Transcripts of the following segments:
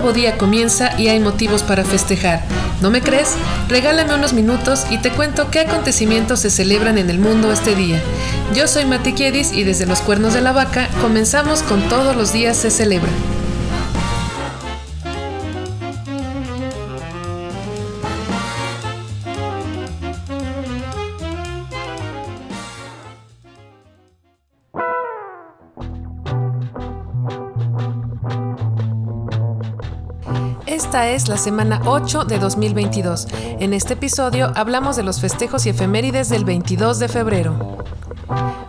nuevo día comienza y hay motivos para festejar. ¿No me crees? Regálame unos minutos y te cuento qué acontecimientos se celebran en el mundo este día. Yo soy Mati Kiedis y desde los cuernos de la vaca comenzamos con todos los días se celebra. Esta es la semana 8 de 2022. En este episodio hablamos de los festejos y efemérides del 22 de febrero.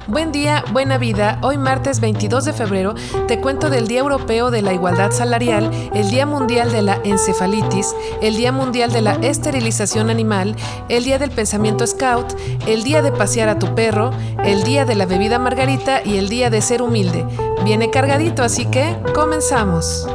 Buen día, buena vida. Hoy martes 22 de febrero te cuento del Día Europeo de la Igualdad Salarial, el Día Mundial de la Encefalitis, el Día Mundial de la Esterilización Animal, el Día del Pensamiento Scout, el Día de Pasear a tu Perro, el Día de la Bebida Margarita y el Día de Ser Humilde. Viene cargadito, así que comenzamos.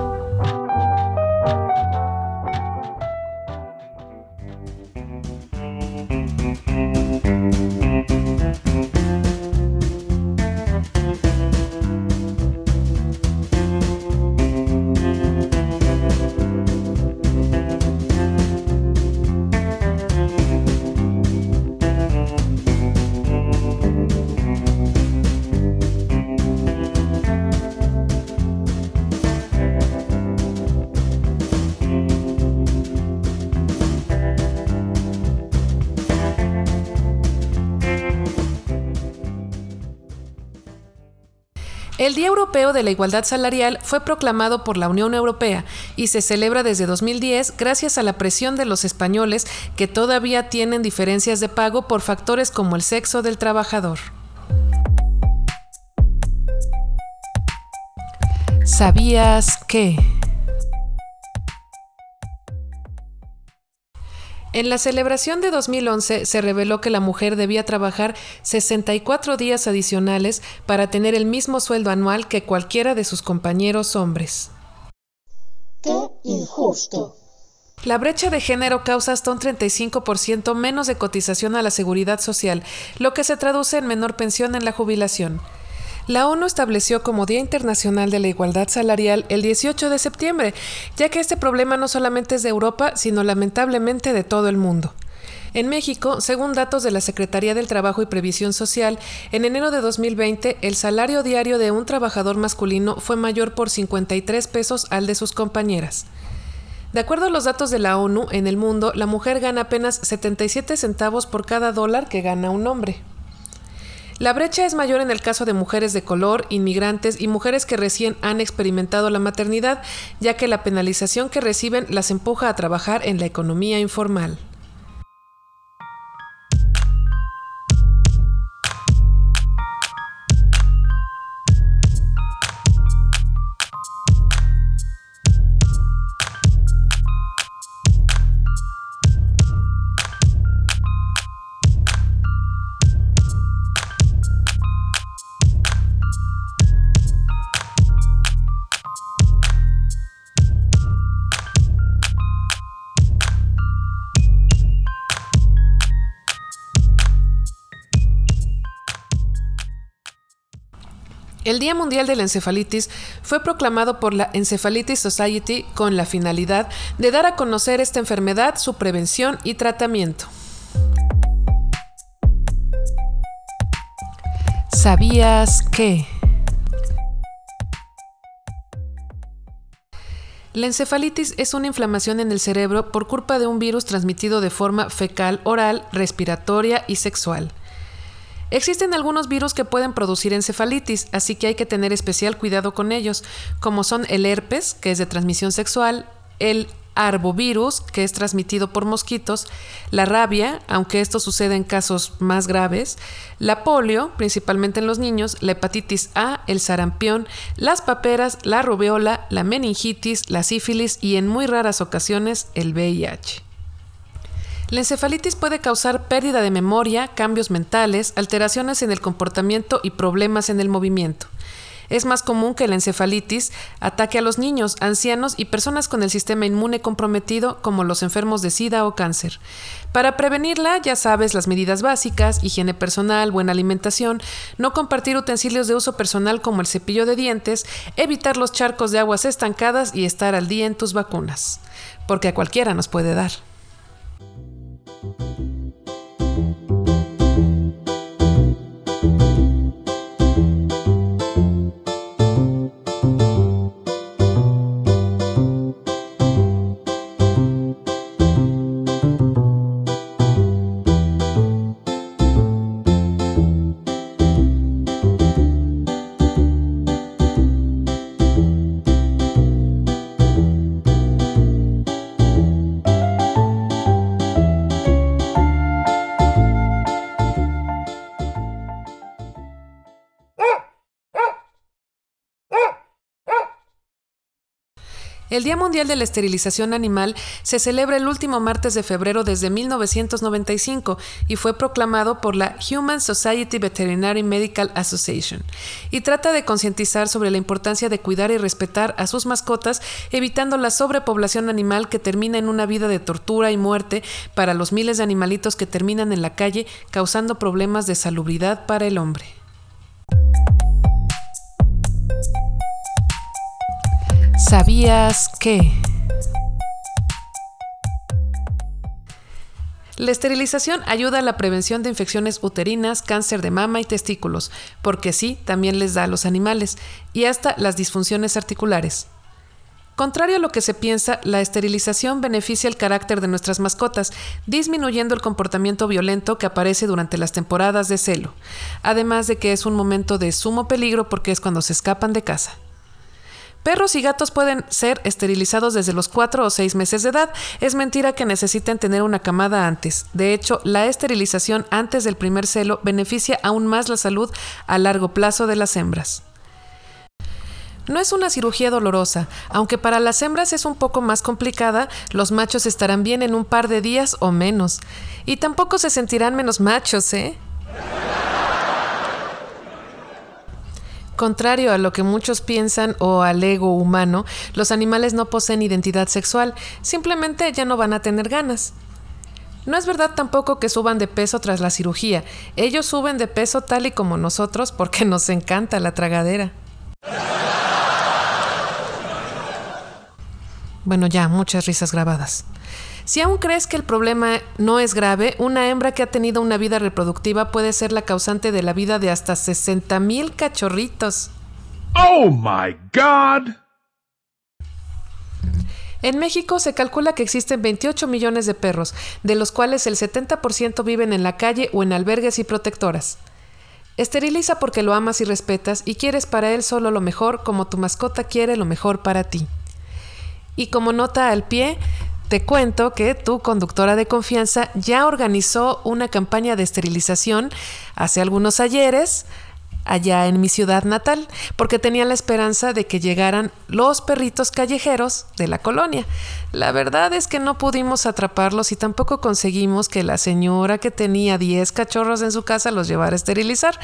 El Día Europeo de la Igualdad Salarial fue proclamado por la Unión Europea y se celebra desde 2010 gracias a la presión de los españoles que todavía tienen diferencias de pago por factores como el sexo del trabajador. ¿Sabías que? En la celebración de 2011 se reveló que la mujer debía trabajar 64 días adicionales para tener el mismo sueldo anual que cualquiera de sus compañeros hombres. ¡Qué injusto! La brecha de género causa hasta un 35% menos de cotización a la seguridad social, lo que se traduce en menor pensión en la jubilación. La ONU estableció como Día Internacional de la Igualdad Salarial el 18 de septiembre, ya que este problema no solamente es de Europa, sino lamentablemente de todo el mundo. En México, según datos de la Secretaría del Trabajo y Previsión Social, en enero de 2020 el salario diario de un trabajador masculino fue mayor por 53 pesos al de sus compañeras. De acuerdo a los datos de la ONU, en el mundo la mujer gana apenas 77 centavos por cada dólar que gana un hombre. La brecha es mayor en el caso de mujeres de color, inmigrantes y mujeres que recién han experimentado la maternidad, ya que la penalización que reciben las empuja a trabajar en la economía informal. El Día Mundial de la Encefalitis fue proclamado por la Encephalitis Society con la finalidad de dar a conocer esta enfermedad, su prevención y tratamiento. ¿Sabías que? La encefalitis es una inflamación en el cerebro por culpa de un virus transmitido de forma fecal, oral, respiratoria y sexual. Existen algunos virus que pueden producir encefalitis, así que hay que tener especial cuidado con ellos, como son el herpes, que es de transmisión sexual, el arbovirus, que es transmitido por mosquitos, la rabia, aunque esto sucede en casos más graves, la polio, principalmente en los niños, la hepatitis A, el sarampión, las paperas, la rubeola, la meningitis, la sífilis y en muy raras ocasiones el VIH. La encefalitis puede causar pérdida de memoria, cambios mentales, alteraciones en el comportamiento y problemas en el movimiento. es más común que la encefalitis ataque a los niños, ancianos y personas con el sistema inmune comprometido como los enfermos de SIDA o cáncer. Para prevenirla, ya sabes las medidas básicas, higiene personal, buena alimentación, no compartir utensilios de uso personal como el cepillo de dientes, evitar los charcos de aguas estancadas y estar al día en tus vacunas, porque a cualquiera nos puede dar. you El Día Mundial de la Esterilización Animal se celebra el último martes de febrero desde 1995 y fue proclamado por la Human Society Veterinary Medical Association y trata de concientizar sobre la importancia de cuidar y respetar a sus mascotas, evitando la sobrepoblación animal que termina en una vida de tortura y muerte para los miles de animalitos que terminan en la calle causando problemas de salubridad para el hombre. ¿Sabías que? La esterilización ayuda a la prevención de infecciones uterinas, cáncer de mama y testículos, porque sí, también les da a los animales, y hasta las disfunciones articulares. Contrario a lo que se piensa, la esterilización beneficia el carácter de nuestras mascotas, disminuyendo el comportamiento violento que aparece durante las temporadas de celo, además de que es un momento de sumo peligro porque es cuando se escapan de casa. Perros y gatos pueden ser esterilizados desde los 4 o 6 meses de edad. Es mentira que necesiten tener una camada antes. De hecho, la esterilización antes del primer celo beneficia aún más la salud a largo plazo de las hembras. No es una cirugía dolorosa, aunque para las hembras es un poco más complicada, los machos estarán bien en un par de días o menos. Y tampoco se sentirán menos machos, ¿eh? Contrario a lo que muchos piensan o al ego humano, los animales no poseen identidad sexual, simplemente ya no van a tener ganas. No es verdad tampoco que suban de peso tras la cirugía, ellos suben de peso tal y como nosotros porque nos encanta la tragadera. Bueno, ya, muchas risas grabadas. Si aún crees que el problema no es grave, una hembra que ha tenido una vida reproductiva puede ser la causante de la vida de hasta 60 mil cachorritos. ¡Oh, my God! En México se calcula que existen 28 millones de perros, de los cuales el 70% viven en la calle o en albergues y protectoras. Esteriliza porque lo amas y respetas y quieres para él solo lo mejor como tu mascota quiere lo mejor para ti. Y como nota al pie, te cuento que tu conductora de confianza ya organizó una campaña de esterilización hace algunos ayeres allá en mi ciudad natal, porque tenía la esperanza de que llegaran los perritos callejeros de la colonia. La verdad es que no pudimos atraparlos y tampoco conseguimos que la señora que tenía 10 cachorros en su casa los llevara a esterilizar.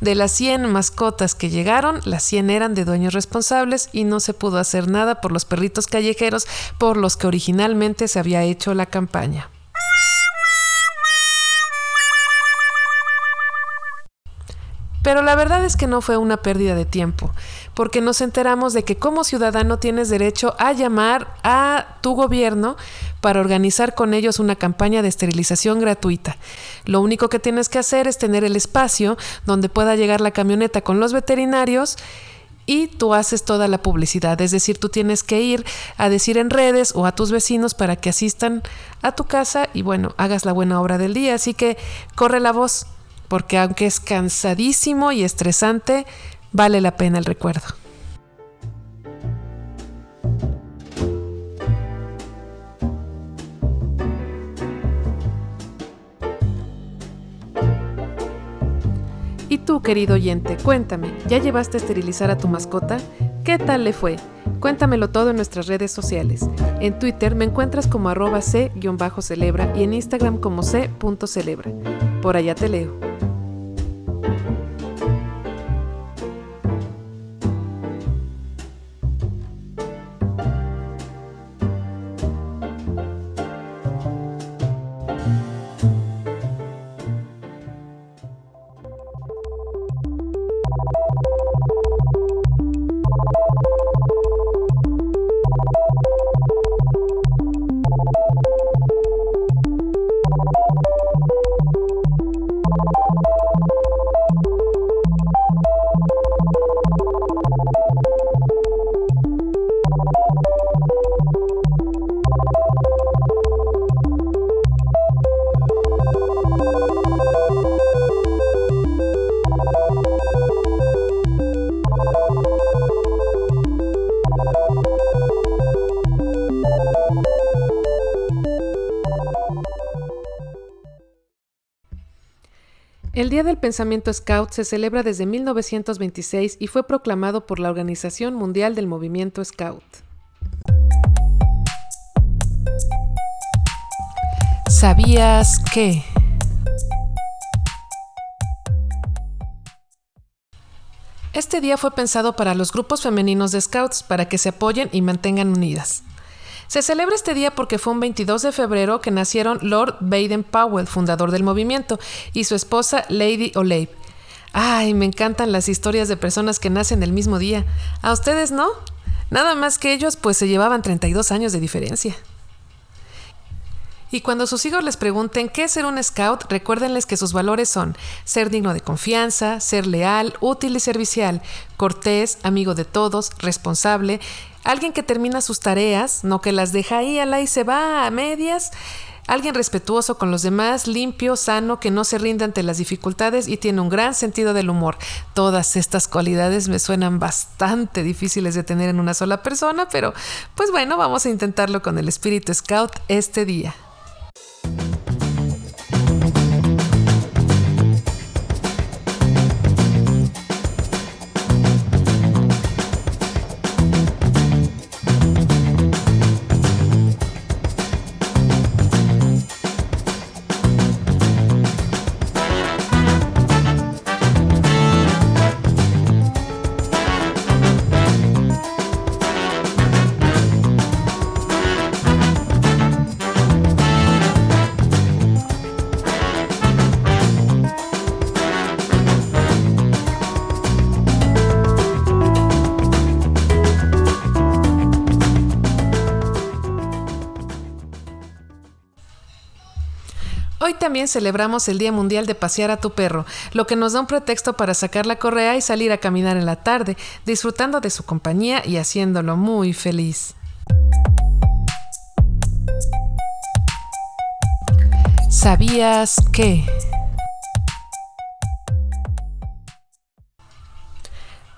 De las 100 mascotas que llegaron, las 100 eran de dueños responsables y no se pudo hacer nada por los perritos callejeros por los que originalmente se había hecho la campaña. Pero la verdad es que no fue una pérdida de tiempo, porque nos enteramos de que como ciudadano tienes derecho a llamar a tu gobierno para organizar con ellos una campaña de esterilización gratuita. Lo único que tienes que hacer es tener el espacio donde pueda llegar la camioneta con los veterinarios y tú haces toda la publicidad. Es decir, tú tienes que ir a decir en redes o a tus vecinos para que asistan a tu casa y bueno, hagas la buena obra del día. Así que corre la voz porque aunque es cansadísimo y estresante, vale la pena el recuerdo. Y tú, querido oyente, cuéntame, ¿ya llevaste a esterilizar a tu mascota? ¿Qué tal le fue? Cuéntamelo todo en nuestras redes sociales. En Twitter me encuentras como arroba c-celebra y en Instagram como c.celebra. Por allá te leo. Día del Pensamiento Scout se celebra desde 1926 y fue proclamado por la Organización Mundial del Movimiento Scout. ¿Sabías que? Este día fue pensado para los grupos femeninos de Scouts para que se apoyen y mantengan unidas. Se celebra este día porque fue un 22 de febrero que nacieron Lord Baden Powell, fundador del movimiento, y su esposa Lady Olave. Ay, me encantan las historias de personas que nacen el mismo día. ¿A ustedes no? Nada más que ellos, pues se llevaban 32 años de diferencia. Y cuando sus hijos les pregunten qué es ser un scout, recuérdenles que sus valores son ser digno de confianza, ser leal, útil y servicial, cortés, amigo de todos, responsable, alguien que termina sus tareas, no que las deja ahí a la y se va a medias, alguien respetuoso con los demás, limpio, sano, que no se rinde ante las dificultades y tiene un gran sentido del humor. Todas estas cualidades me suenan bastante difíciles de tener en una sola persona, pero pues bueno, vamos a intentarlo con el espíritu scout este día. Hoy también celebramos el Día Mundial de Pasear a tu perro, lo que nos da un pretexto para sacar la correa y salir a caminar en la tarde, disfrutando de su compañía y haciéndolo muy feliz. ¿Sabías que?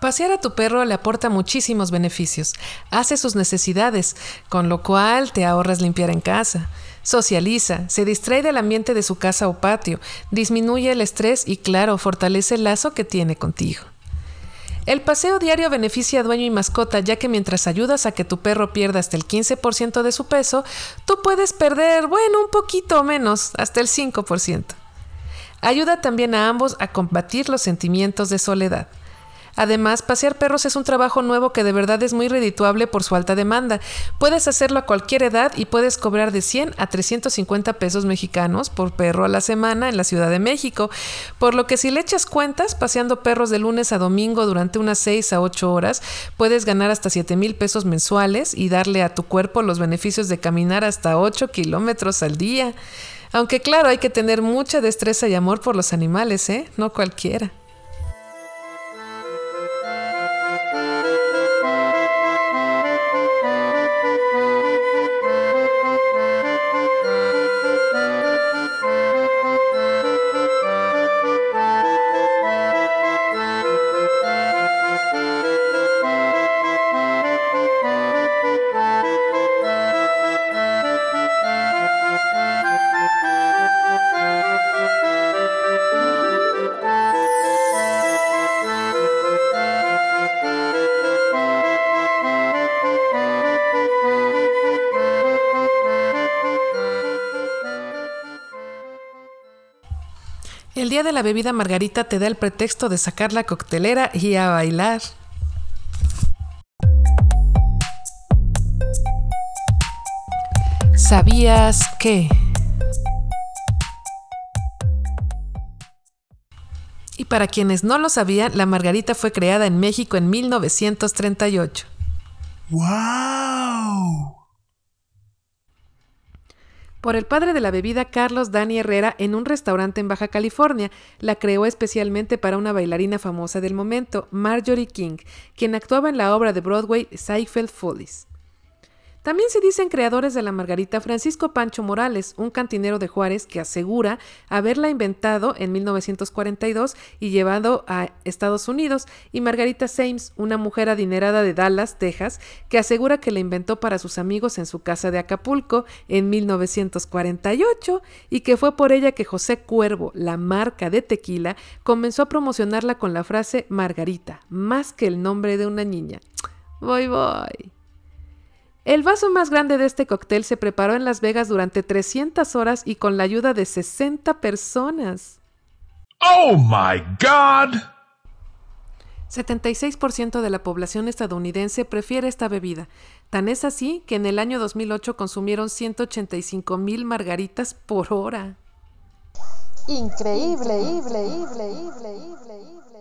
Pasear a tu perro le aporta muchísimos beneficios. Hace sus necesidades, con lo cual te ahorras limpiar en casa. Socializa, se distrae del ambiente de su casa o patio, disminuye el estrés y claro, fortalece el lazo que tiene contigo. El paseo diario beneficia a dueño y mascota, ya que mientras ayudas a que tu perro pierda hasta el 15% de su peso, tú puedes perder, bueno, un poquito menos, hasta el 5%. Ayuda también a ambos a combatir los sentimientos de soledad. Además, pasear perros es un trabajo nuevo que de verdad es muy redituable por su alta demanda. Puedes hacerlo a cualquier edad y puedes cobrar de 100 a 350 pesos mexicanos por perro a la semana en la Ciudad de México. Por lo que si le echas cuentas, paseando perros de lunes a domingo durante unas 6 a 8 horas, puedes ganar hasta 7 mil pesos mensuales y darle a tu cuerpo los beneficios de caminar hasta 8 kilómetros al día. Aunque claro, hay que tener mucha destreza y amor por los animales, ¿eh? No cualquiera. El día de la bebida margarita te da el pretexto de sacar la coctelera y a bailar. ¿Sabías que? Y para quienes no lo sabían, la margarita fue creada en México en 1938. Wow. Por el padre de la bebida Carlos Dani Herrera en un restaurante en Baja California. La creó especialmente para una bailarina famosa del momento, Marjorie King, quien actuaba en la obra de Broadway Seinfeld Follies. También se dicen creadores de la margarita Francisco Pancho Morales, un cantinero de Juárez que asegura haberla inventado en 1942 y llevado a Estados Unidos, y Margarita Sames, una mujer adinerada de Dallas, Texas, que asegura que la inventó para sus amigos en su casa de Acapulco en 1948 y que fue por ella que José Cuervo, la marca de tequila, comenzó a promocionarla con la frase Margarita, más que el nombre de una niña. Voy, voy. El vaso más grande de este cóctel se preparó en Las Vegas durante 300 horas y con la ayuda de 60 personas. Oh my God! 76% de la población estadounidense prefiere esta bebida. Tan es así que en el año 2008 consumieron 185 mil margaritas por hora. Increíble, increíble, increíble, increíble.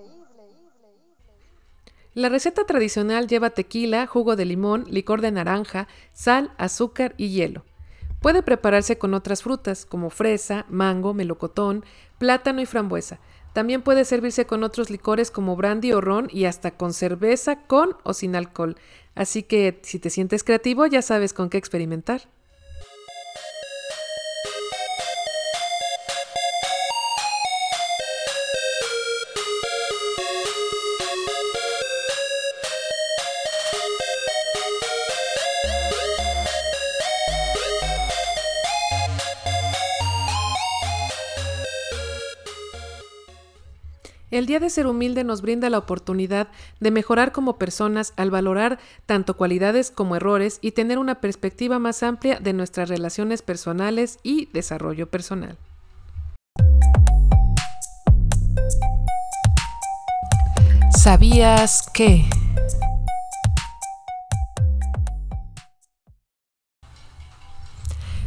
La receta tradicional lleva tequila, jugo de limón, licor de naranja, sal, azúcar y hielo. Puede prepararse con otras frutas como fresa, mango, melocotón, plátano y frambuesa. También puede servirse con otros licores como brandy o ron y hasta con cerveza con o sin alcohol. Así que si te sientes creativo ya sabes con qué experimentar. El Día de Ser Humilde nos brinda la oportunidad de mejorar como personas al valorar tanto cualidades como errores y tener una perspectiva más amplia de nuestras relaciones personales y desarrollo personal. ¿Sabías que?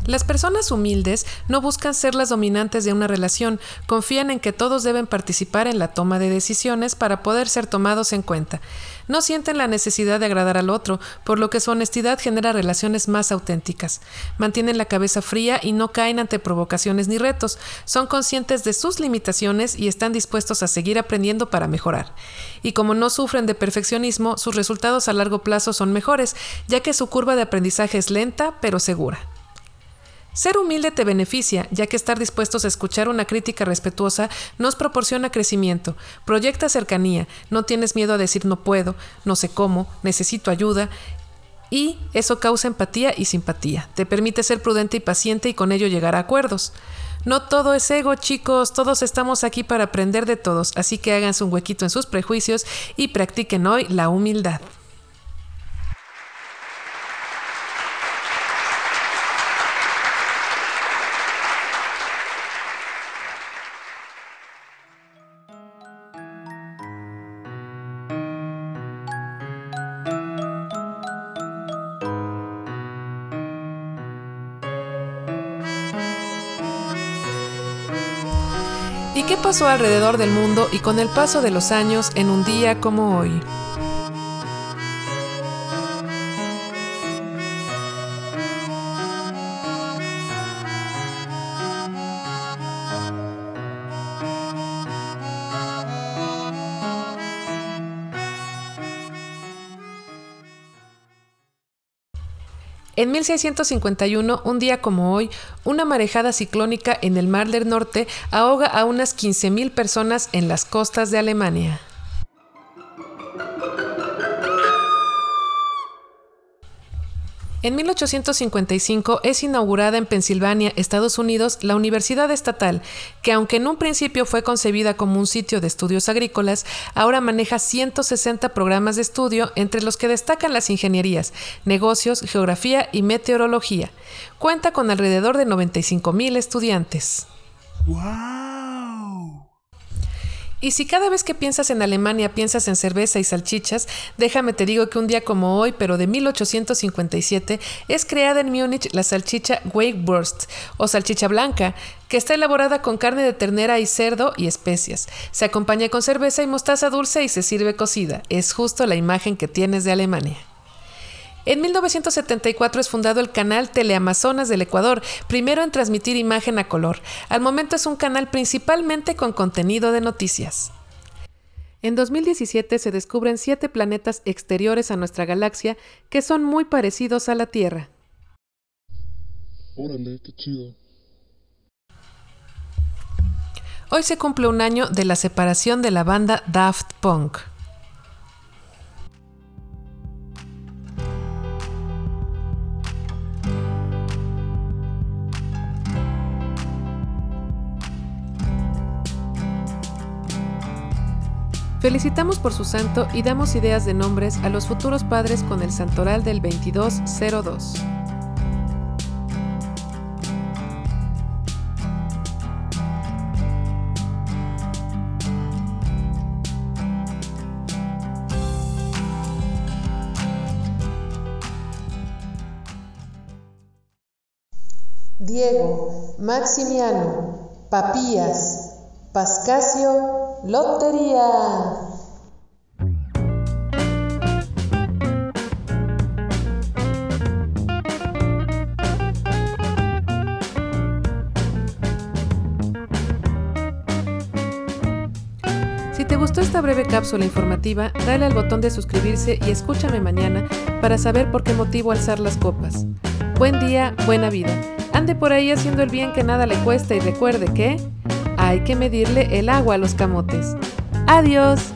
Las personas humildes no buscan ser las dominantes de una relación, confían en que todos deben participar en la toma de decisiones para poder ser tomados en cuenta. No sienten la necesidad de agradar al otro, por lo que su honestidad genera relaciones más auténticas. Mantienen la cabeza fría y no caen ante provocaciones ni retos. Son conscientes de sus limitaciones y están dispuestos a seguir aprendiendo para mejorar. Y como no sufren de perfeccionismo, sus resultados a largo plazo son mejores, ya que su curva de aprendizaje es lenta pero segura. Ser humilde te beneficia, ya que estar dispuestos a escuchar una crítica respetuosa nos proporciona crecimiento, proyecta cercanía, no tienes miedo a decir no puedo, no sé cómo, necesito ayuda, y eso causa empatía y simpatía. Te permite ser prudente y paciente y con ello llegar a acuerdos. No todo es ego, chicos, todos estamos aquí para aprender de todos, así que háganse un huequito en sus prejuicios y practiquen hoy la humildad. Pasó alrededor del mundo y con el paso de los años en un día como hoy? En 1651, un día como hoy, una marejada ciclónica en el Mar del Norte ahoga a unas 15.000 personas en las costas de Alemania. En 1855 es inaugurada en Pensilvania, Estados Unidos, la Universidad Estatal, que aunque en un principio fue concebida como un sitio de estudios agrícolas, ahora maneja 160 programas de estudio, entre los que destacan las ingenierías, negocios, geografía y meteorología. Cuenta con alrededor de 95 mil estudiantes. Y si cada vez que piensas en Alemania piensas en cerveza y salchichas, déjame te digo que un día como hoy, pero de 1857, es creada en Múnich la salchicha Weichwurst o salchicha blanca, que está elaborada con carne de ternera y cerdo y especias. Se acompaña con cerveza y mostaza dulce y se sirve cocida. Es justo la imagen que tienes de Alemania. En 1974 es fundado el canal Teleamazonas del Ecuador, primero en transmitir imagen a color. Al momento es un canal principalmente con contenido de noticias. En 2017 se descubren siete planetas exteriores a nuestra galaxia que son muy parecidos a la Tierra. Órale, qué chido. Hoy se cumple un año de la separación de la banda Daft Punk. Felicitamos por su santo y damos ideas de nombres a los futuros padres con el santoral del 2202. Diego, Maximiano, Papías, Pascasio, Lotería. Si te gustó esta breve cápsula informativa, dale al botón de suscribirse y escúchame mañana para saber por qué motivo alzar las copas. Buen día, buena vida. Ande por ahí haciendo el bien que nada le cuesta y recuerde que hay que medirle el agua a los camotes. Adiós.